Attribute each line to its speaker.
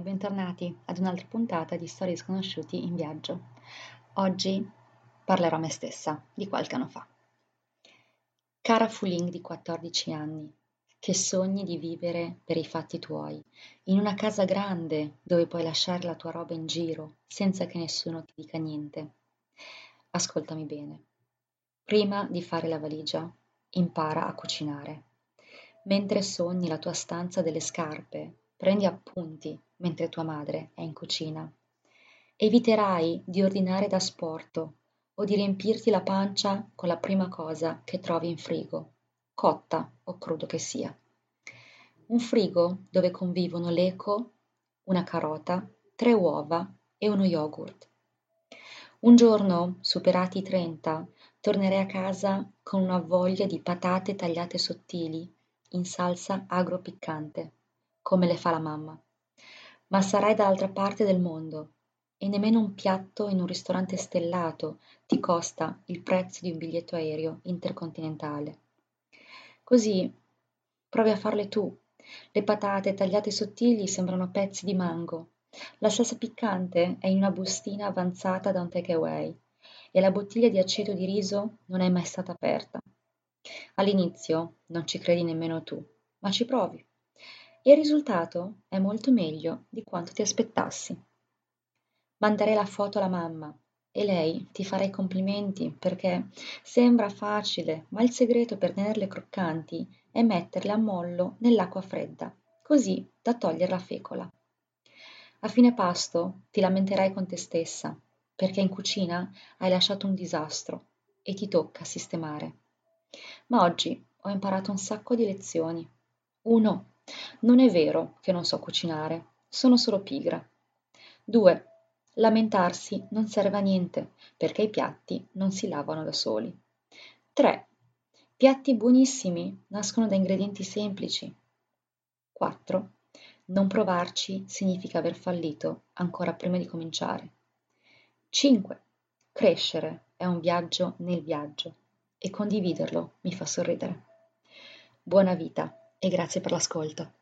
Speaker 1: e bentornati ad un'altra puntata di Storie sconosciuti in viaggio. Oggi parlerò a me stessa di qualche anno fa. Cara Fuling di 14 anni, che sogni di vivere per i fatti tuoi, in una casa grande dove puoi lasciare la tua roba in giro senza che nessuno ti dica niente. Ascoltami bene. Prima di fare la valigia, impara a cucinare. Mentre sogni la tua stanza delle scarpe, prendi appunti mentre tua madre è in cucina. Eviterai di ordinare da sporto o di riempirti la pancia con la prima cosa che trovi in frigo, cotta o crudo che sia. Un frigo dove convivono l'eco, una carota, tre uova e uno yogurt. Un giorno, superati i trenta, tornerai a casa con una voglia di patate tagliate sottili in salsa agro-piccante come le fa la mamma. Ma sarai dall'altra parte del mondo e nemmeno un piatto in un ristorante stellato ti costa il prezzo di un biglietto aereo intercontinentale. Così provi a farle tu. Le patate tagliate sottili sembrano pezzi di mango. La salsa piccante è in una bustina avanzata da un takeaway e la bottiglia di aceto di riso non è mai stata aperta. All'inizio non ci credi nemmeno tu, ma ci provi il risultato è molto meglio di quanto ti aspettassi. Manderei la foto alla mamma e lei ti farà i complimenti perché sembra facile, ma il segreto per tenerle croccanti è metterle a mollo nell'acqua fredda, così da togliere la fecola. A fine pasto ti lamenterai con te stessa perché in cucina hai lasciato un disastro e ti tocca sistemare. Ma oggi ho imparato un sacco di lezioni. Uno, non è vero che non so cucinare, sono solo pigra. 2. Lamentarsi non serve a niente, perché i piatti non si lavano da soli. 3. Piatti buonissimi nascono da ingredienti semplici. 4. Non provarci significa aver fallito ancora prima di cominciare. 5. Crescere è un viaggio nel viaggio e condividerlo mi fa sorridere. Buona vita e grazie per l'ascolto.